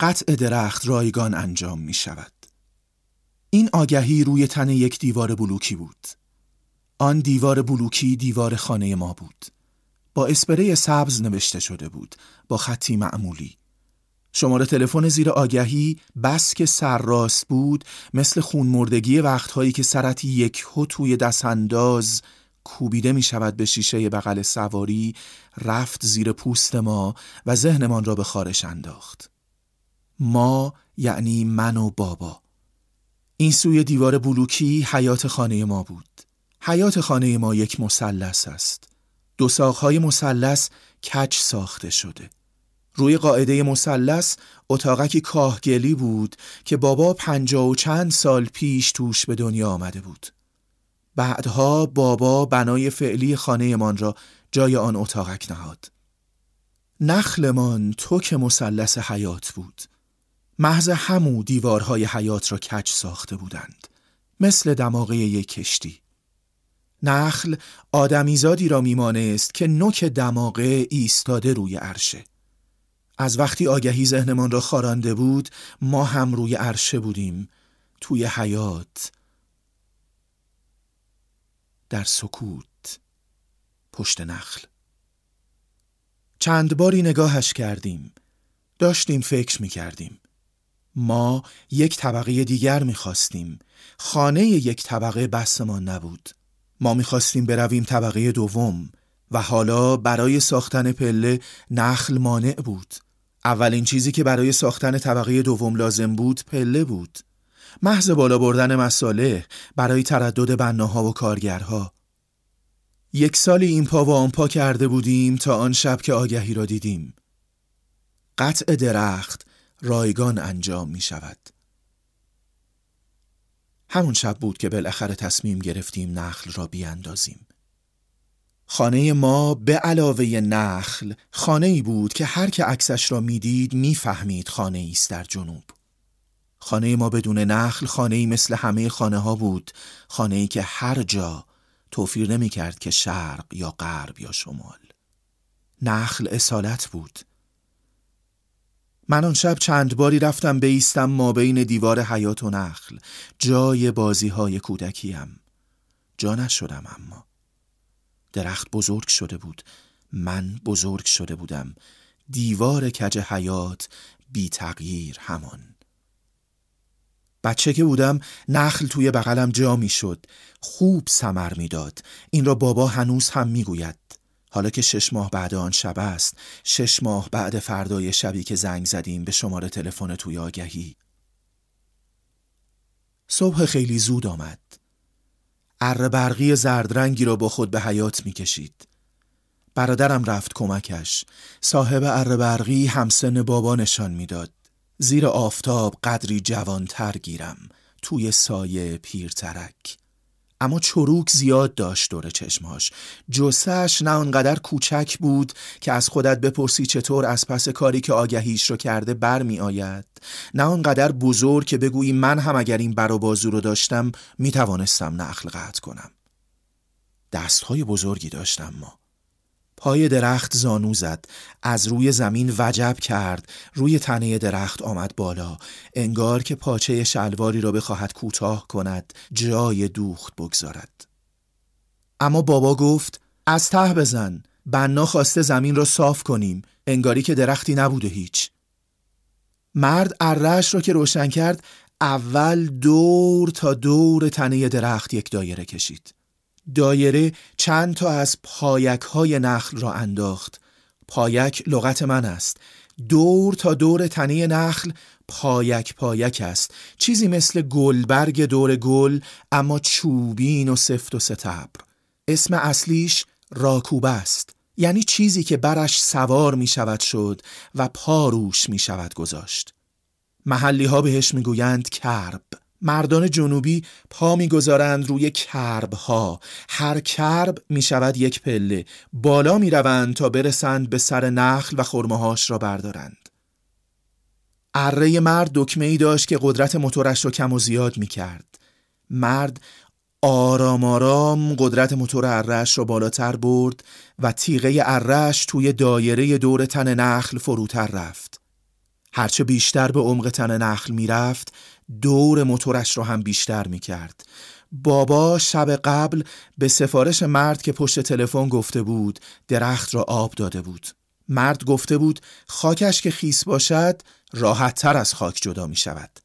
قطع درخت رایگان انجام می شود. این آگهی روی تن یک دیوار بلوکی بود. آن دیوار بلوکی دیوار خانه ما بود. با اسپری سبز نوشته شده بود با خطی معمولی. شماره تلفن زیر آگهی بس که سرراست بود مثل خونمردگی وقتهایی که سرت یک هو توی دستانداز کوبیده می شود به شیشه بغل سواری رفت زیر پوست ما و ذهنمان را به خارش انداخت. ما یعنی من و بابا. این سوی دیوار بلوکی حیات خانه ما بود. حیات خانه ما یک مثلث است. دو ساقهای مثلث کچ ساخته شده. روی قاعده مثلث اتاقکی کاهگلی بود که بابا پنجا و چند سال پیش توش به دنیا آمده بود. بعدها بابا بنای فعلی خانهمان را جای آن اتاقک نهاد. نخلمان توک مثلث حیات بود. محض همو دیوارهای حیات را کج ساخته بودند. مثل دماغه یک کشتی. نخل آدمیزادی را میمانست که نوک دماغه ایستاده روی عرشه. از وقتی آگهی ذهنمان را خارانده بود ما هم روی عرشه بودیم توی حیات در سکوت پشت نخل چند باری نگاهش کردیم داشتیم فکر می کردیم ما یک طبقه دیگر می خواستیم خانه یک طبقه بسمان نبود. ما می خواستیم برویم طبقه دوم و حالا برای ساختن پله نخل مانع بود. اولین چیزی که برای ساختن طبقه دوم لازم بود پله بود. محض بالا بردن مساله برای تردد بناها و کارگرها. یک سالی این پا و آن پا کرده بودیم تا آن شب که آگهی را دیدیم. قطع درخت رایگان انجام می شود. همون شب بود که بالاخره تصمیم گرفتیم نخل را بیاندازیم. خانه ما به علاوه نخل خانه ای بود که هر که عکسش را می‌دید می‌فهمید خانه است در جنوب. خانه ما بدون نخل خانه ای مثل همه خانه ها بود خانه ای که هر جا توفیر نمی کرد که شرق یا غرب یا شمال. نخل اصالت بود. من آن شب چند باری رفتم بیستم ما بین دیوار حیات و نخل جای بازی های کودکیم. جا نشدم اما. درخت بزرگ شده بود. من بزرگ شده بودم. دیوار کج حیات بی تغییر همان. بچه که بودم نخل توی بغلم جا می شد خوب سمر می‌داد. این را بابا هنوز هم می گوید حالا که شش ماه بعد آن شب است شش ماه بعد فردای شبی که زنگ زدیم به شماره تلفن توی آگهی. صبح خیلی زود آمد. اره برقی زرد رنگی را با خود به حیات می کشید. برادرم رفت کمکش. صاحب اره برقی همسن بابا نشان می‌داد. زیر آفتاب قدری جوانتر گیرم. توی سایه پیرترک. اما چروک زیاد داشت دور چشمهاش. جسش نه آنقدر کوچک بود که از خودت بپرسی چطور از پس کاری که آگهیش رو کرده بر می آید نه آنقدر بزرگ که بگویی من هم اگر این بر و بازو رو داشتم می توانستم نخل قطع کنم. دستهای بزرگی داشتم ما. پای درخت زانو زد. از روی زمین وجب کرد. روی تنه درخت آمد بالا. انگار که پاچه شلواری را بخواهد کوتاه کند جای دوخت بگذارد. اما بابا گفت از ته بزن. بنا خواسته زمین را صاف کنیم. انگاری که درختی نبوده هیچ. مرد اره‌اش را که روشن کرد اول دور تا دور تنه درخت یک دایره کشید. دایره چند تا از پایک های نخل را انداخت. پایک لغت من است. دور تا دور تنه نخل پایک پایک است. چیزی مثل گلبرگ دور گل اما چوبین و سفت و ستبر. اسم اصلیش راکوبه است. یعنی چیزی که برش سوار می شود شد و پاروش می شود گذاشت. محلی ها بهش می گویند کرب. مردان جنوبی پا می‌گذارند روی کرب ها هر کرب می شود یک پله. بالا می روند تا برسند به سر نخل و خرمهاش را بردارند. اره مرد دکمه ای داشت که قدرت موتورش را کم و زیاد می کرد مرد آرام آرام قدرت موتور ارش را بالاتر برد و تیغه ارش توی دایره دور تن نخل فروتر رفت. هرچه بیشتر به عمق تن نخل می‌رفت دور موتورش را هم بیشتر می کرد. بابا شب قبل به سفارش مرد که پشت تلفن گفته بود درخت را آب داده بود. مرد گفته بود خاکش که خیس باشد راحت تر از خاک جدا می شود.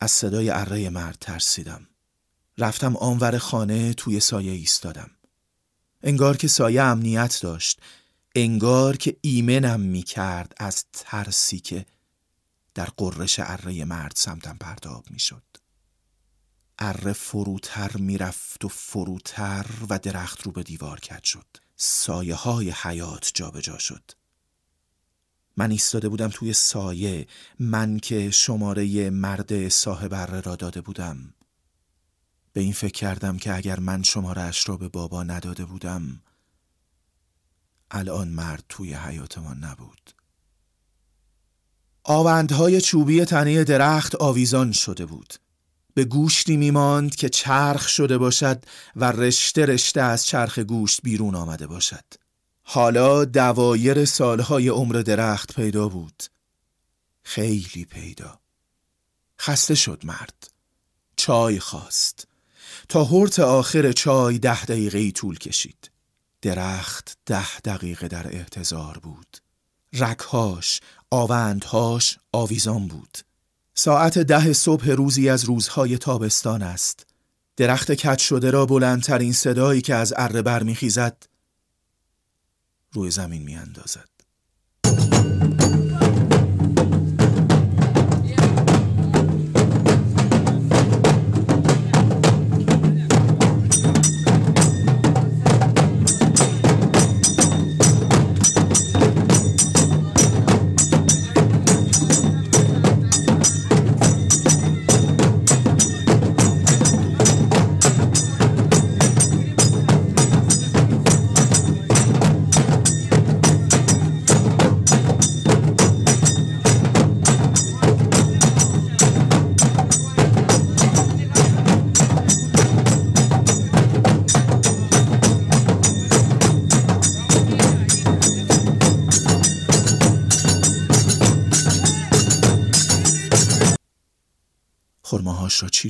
از صدای اره مرد ترسیدم. رفتم آنور خانه توی سایه ایستادم. انگار که سایه امنیت داشت. انگار که ایمنم می کرد از ترسی که در قررش اره مرد سمتم پرتاب می شد. اره فروتر می‌رفت و فروتر و درخت رو به دیوار کج شد. سایه های حیات جابجا جا شد. من ایستاده بودم توی سایه من که شماره مرد صاحب اره را داده بودم به این فکر کردم که اگر من شماره اش را به بابا نداده بودم الان مرد توی حیاتمان نبود آوندهای چوبی تنه درخت آویزان شده بود. به گوشتی میماند که چرخ شده باشد و رشته رشته از چرخ گوشت بیرون آمده باشد. حالا دوایر سالهای عمر درخت پیدا بود. خیلی پیدا. خسته شد مرد. چای خواست. تا هرت آخر چای ده دقیقه طول کشید. درخت ده دقیقه در احتضار بود. رکهاش آوندهاش آویزان بود. ساعت ده صبح روزی از روزهای تابستان است. درخت کج شده را بلندترین صدایی که از اره برمیخیزد روی زمین میاندازد.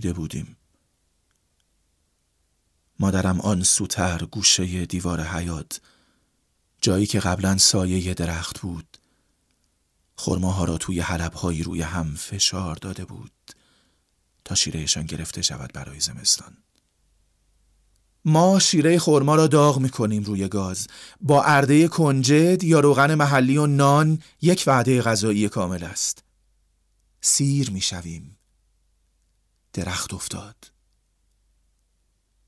چیده بودیم. مادرم آن سوتر گوشه دیوار حیات جایی که قبلا سایه درخت بود خرماها را توی حلبهایی روی هم فشار داده بود تا شیرهشان گرفته شود برای زمستان. ما شیره خرما را داغ می‌کنیم روی گاز. با ارده کنجد یا روغن محلی و نان یک وعده غذایی کامل است. سیر می‌شویم. درخت افتاد.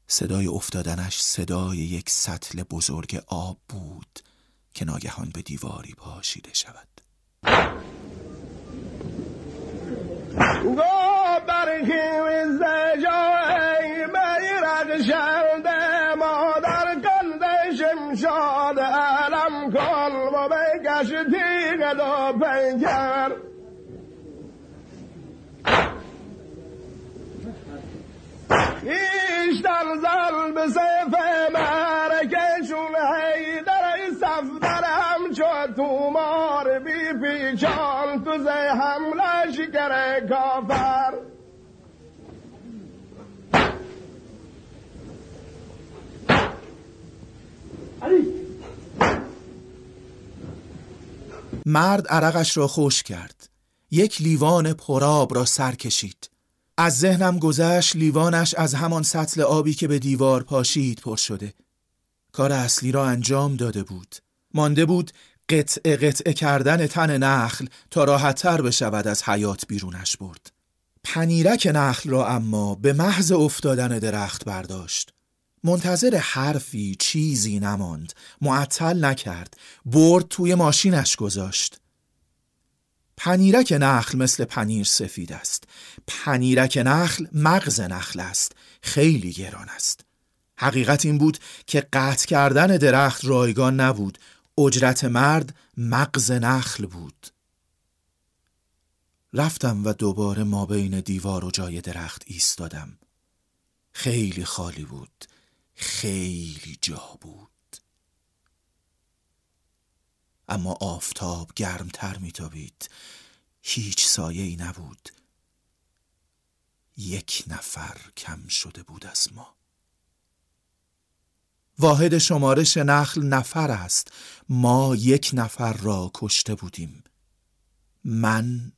صدای افتادنش صدای یک سطل بزرگ آب بود که ناگهان به دیواری پاشیده شود. مادر ایشتر زل به سیف مرکشون حیدر صفدر همچو تومار بی پیچان تو زی حمله شکر کافر. مرد عرقش را خوش کرد. یک لیوان پراب را سر کشید. از ذهنم گذشت لیوانش از همان سطل آبی که به دیوار پاشید پر شده. کار اصلی را انجام داده بود. مانده بود قطع قطع کردن تن نخل تا راحتتر بشود از حیات بیرونش برد. پنیرک نخل را اما به محض افتادن درخت برداشت. منتظر حرفی چیزی نماند. معطل نکرد. برد توی ماشینش گذاشت. پنیرک نخل مثل پنیر سفید است. پنیرک نخل مغز نخل است. خیلی گران است. حقیقت این بود که قطع کردن درخت رایگان نبود. اجرت مرد مغز نخل بود. رفتم و دوباره ما بین دیوار و جای درخت ایستادم. خیلی خالی بود. خیلی جا بود. اما آفتاب گرمتر میتابید. هیچ سایه ای نبود. یک نفر کم شده بود از ما. واحد شمارش نخل نفر است. ما یک نفر را کشته بودیم. من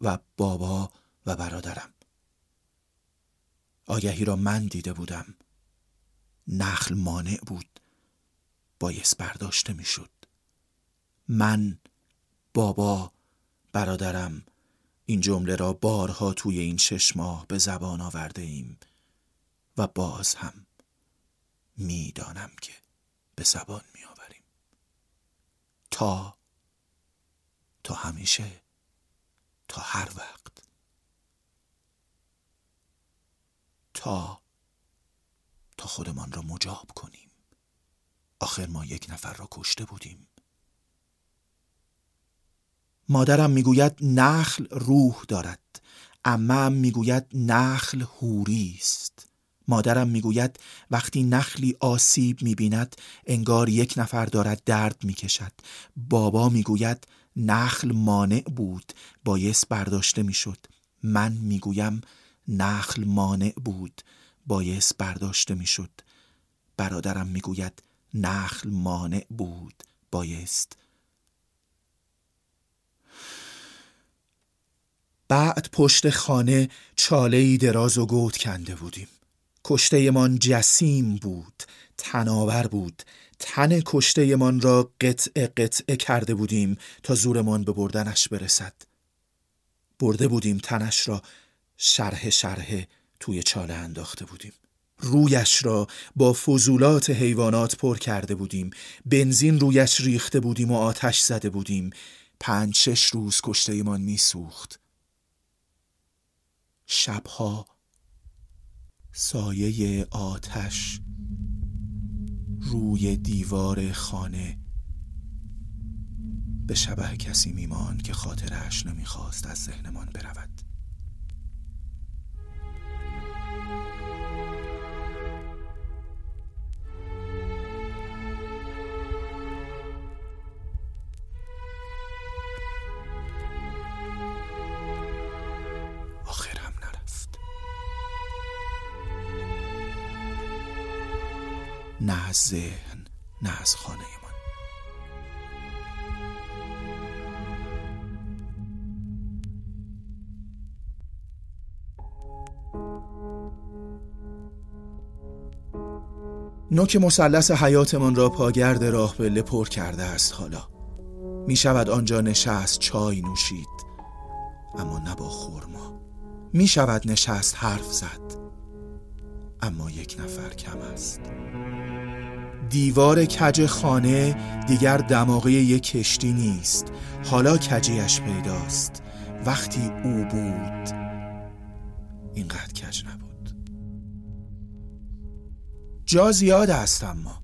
و بابا و برادرم. آگهی را من دیده بودم. نخل مانع بود. بایست برداشته می‌شد. من بابا برادرم این جمله را بارها توی این شش به زبان آورده ایم و باز هم می‌دانم که به زبان می آوریم تا تا همیشه تا هر وقت. تا تا خودمان را مجاب کنیم. آخر ما یک نفر را کشته بودیم. مادرم می‌گوید نخل روح دارد. امم می‌گوید نخل هوری است. مادرم می‌گوید وقتی نخلی آسیب می‌بیند انگار یک نفر دارد درد می‌کشد. بابا می‌گوید نخل مانع بود بایست برداشته می‌شد. من می‌گویم نخل مانع بود بایست برداشته می‌شد. برادرم می‌گوید نخل مانع بود بایست. بعد پشت خانه چاله دراز و گوت کنده بودیم. کشتهمان جسیم بود تناور بود. تن کشتهمان را قطع قطعه کرده بودیم تا زورمان به بردنش برسد. برده بودیم تنش را شرح شرح توی چاله انداخته بودیم. رویش را با فضولات حیوانات پر کرده بودیم. بنزین رویش ریخته بودیم و آتش زده بودیم. پنج شش روز کشتهمان میسوخت. شبها. سایه آتش. روی دیوار خانه. به شبه کسی میمان که خاطرش نمی‌خواست از ذهنمان برود. نه از ذهن نه از خانه من نوک مثلث حیاتمان را پاگرد راه پله پر کرده است حالا. می شود آنجا نشست چای نوشید اما نه با خورما. می شود نشست حرف زد اما یک نفر کم است. دیوار کج خانه دیگر دماغه یک کشتی نیست. حالا کجیش پیداست. وقتی او بود اینقدر کج نبود. جا زیاد است اما.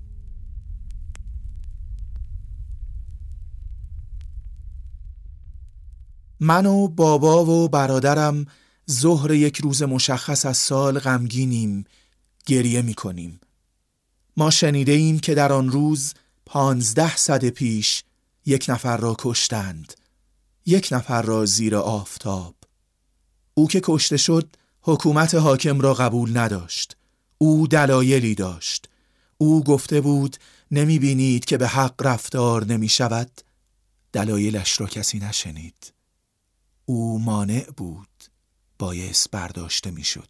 من و بابا و برادرم ظهر یک روز مشخص از سال غمگینیم گریه می کنیم ما شنیده ایم که در آن روز پانزده صد پیش یک نفر را کشتند. یک نفر را زیر آفتاب. او که کشته شد حکومت حاکم را قبول نداشت. او دلایلی داشت. او گفته بود نمی بینید که به حق رفتار نمی شود دلایلش را کسی نشنید. او مانع بود بایست برداشته می شد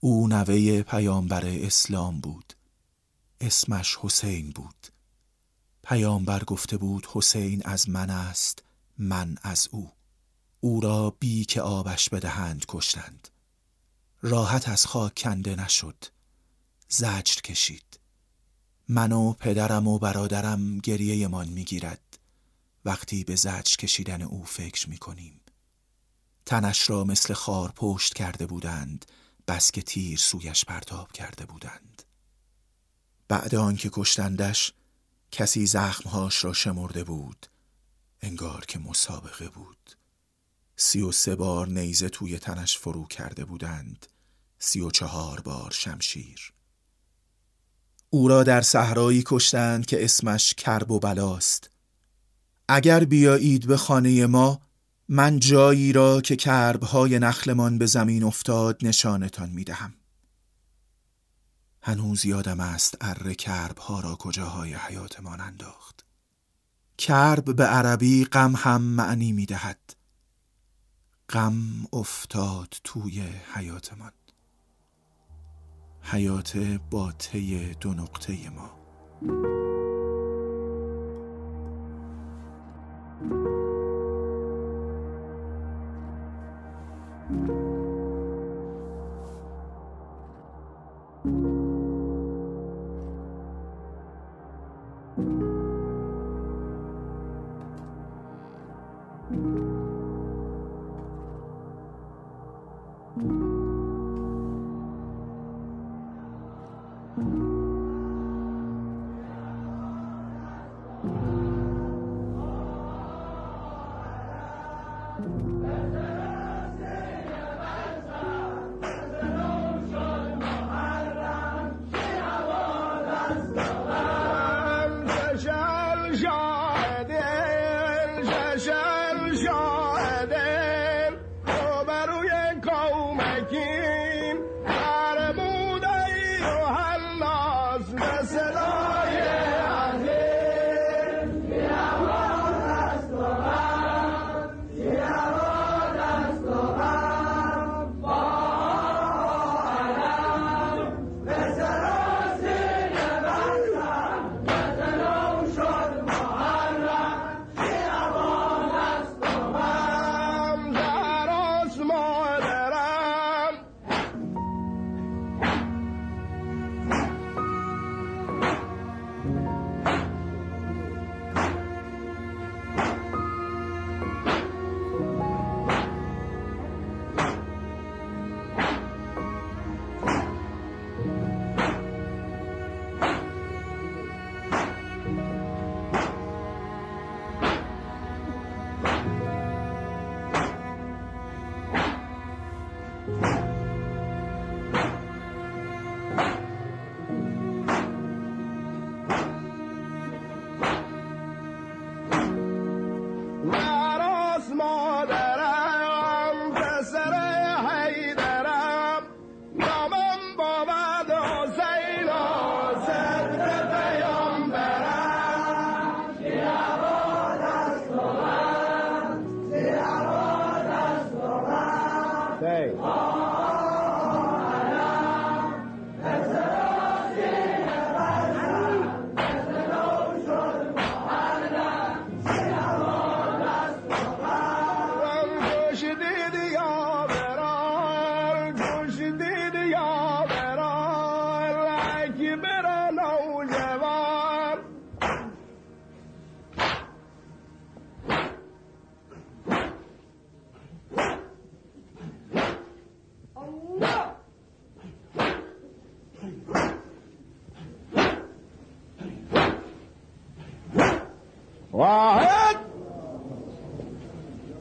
او نوه پیامبر اسلام بود. اسمش حسین بود. پیامبر گفته بود حسین از من است من از او. او را بی که آبش بدهند کشتند. راحت از خاک کنده نشد. زجر کشید. من و پدرم و برادرم گریه من می‌گیرد. وقتی به زجر کشیدن او فکر می‌کنیم. تنش را مثل خار پشت کرده بودند بس که تیر سویش پرتاب کرده بودند. بعد آنکه کشتندش کسی زخمهاش را شمرده بود انگار که مسابقه بود. سی و سه بار نیزه توی تنش فرو کرده بودند سی و چهار بار شمشیر. او را در صحرایی کشتند که اسمش کرب و بلاست. اگر بیایید به خانه ما من جایی را که کربهای نخلمان به زمین افتاد نشانتان می دهم. هنوز یادم است اره کربها را کجاهای حیاتمان انداخت. کرب به عربی غم هم معنی می دهد. غم افتاد توی حیاتمان. حیات با طی دو نقطه ما.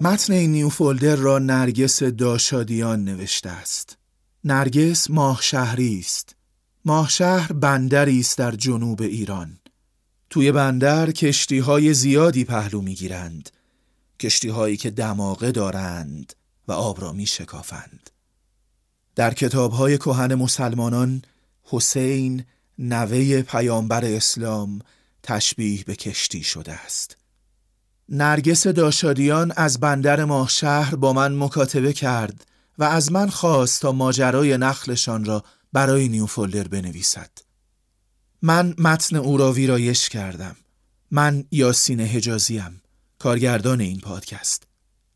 متن این نیو فولدر را نرگس داشادیان نوشته است. نرگس ماه شهری است. ماه شهر بندری است در جنوب ایران. توی بندر کشتی های زیادی پهلو می گیرند. کشتی هایی که دماغه دارند و آب را می شکافند. در کتاب های کهن مسلمانان حسین نوه پیامبر اسلام تشبیه به کشتی شده است. نرگس داشادیان از بندر ماه شهر با من مکاتبه کرد و از من خواست تا ماجرای نخلشان را برای نیوفولدر بنویسد. من متن او را ویرایش کردم. من یاسین حجازیم، کارگردان این پادکست.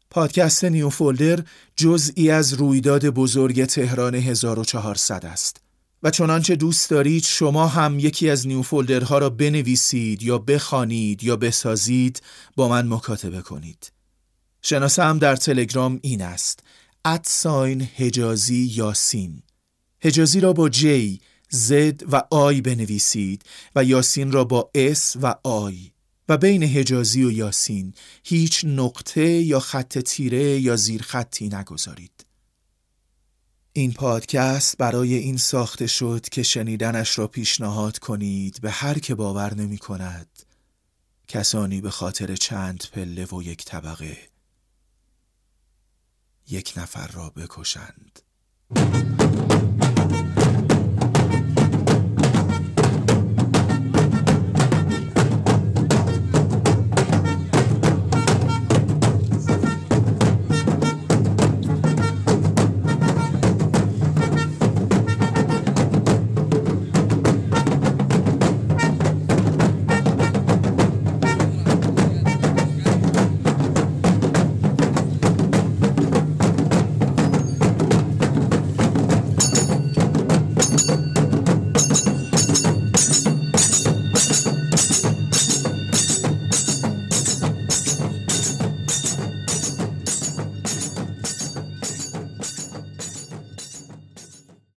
پادکست نیوفولدر جزئی از رویداد بزرگ تهران 1400 است. و چنانچه دوست دارید شما هم یکی از new folder ها را بنویسید یا بخوانید یا بسازید با من مکاتبه کنید. شناسه هم در تلگرام این است at sign حجازی یاسین حجازی را با J Z و I بنویسید و یاسین را با S و I و بین حجازی و یاسین هیچ نقطه یا خط تیره یا زیر خطی نگذارید. این پادکست برای این ساخته شد که شنیدنش را پیشنهاد کنید به هر که باور نمی کند. کسانی به خاطر چند پله و یک طبقه یک نفر را بکشند.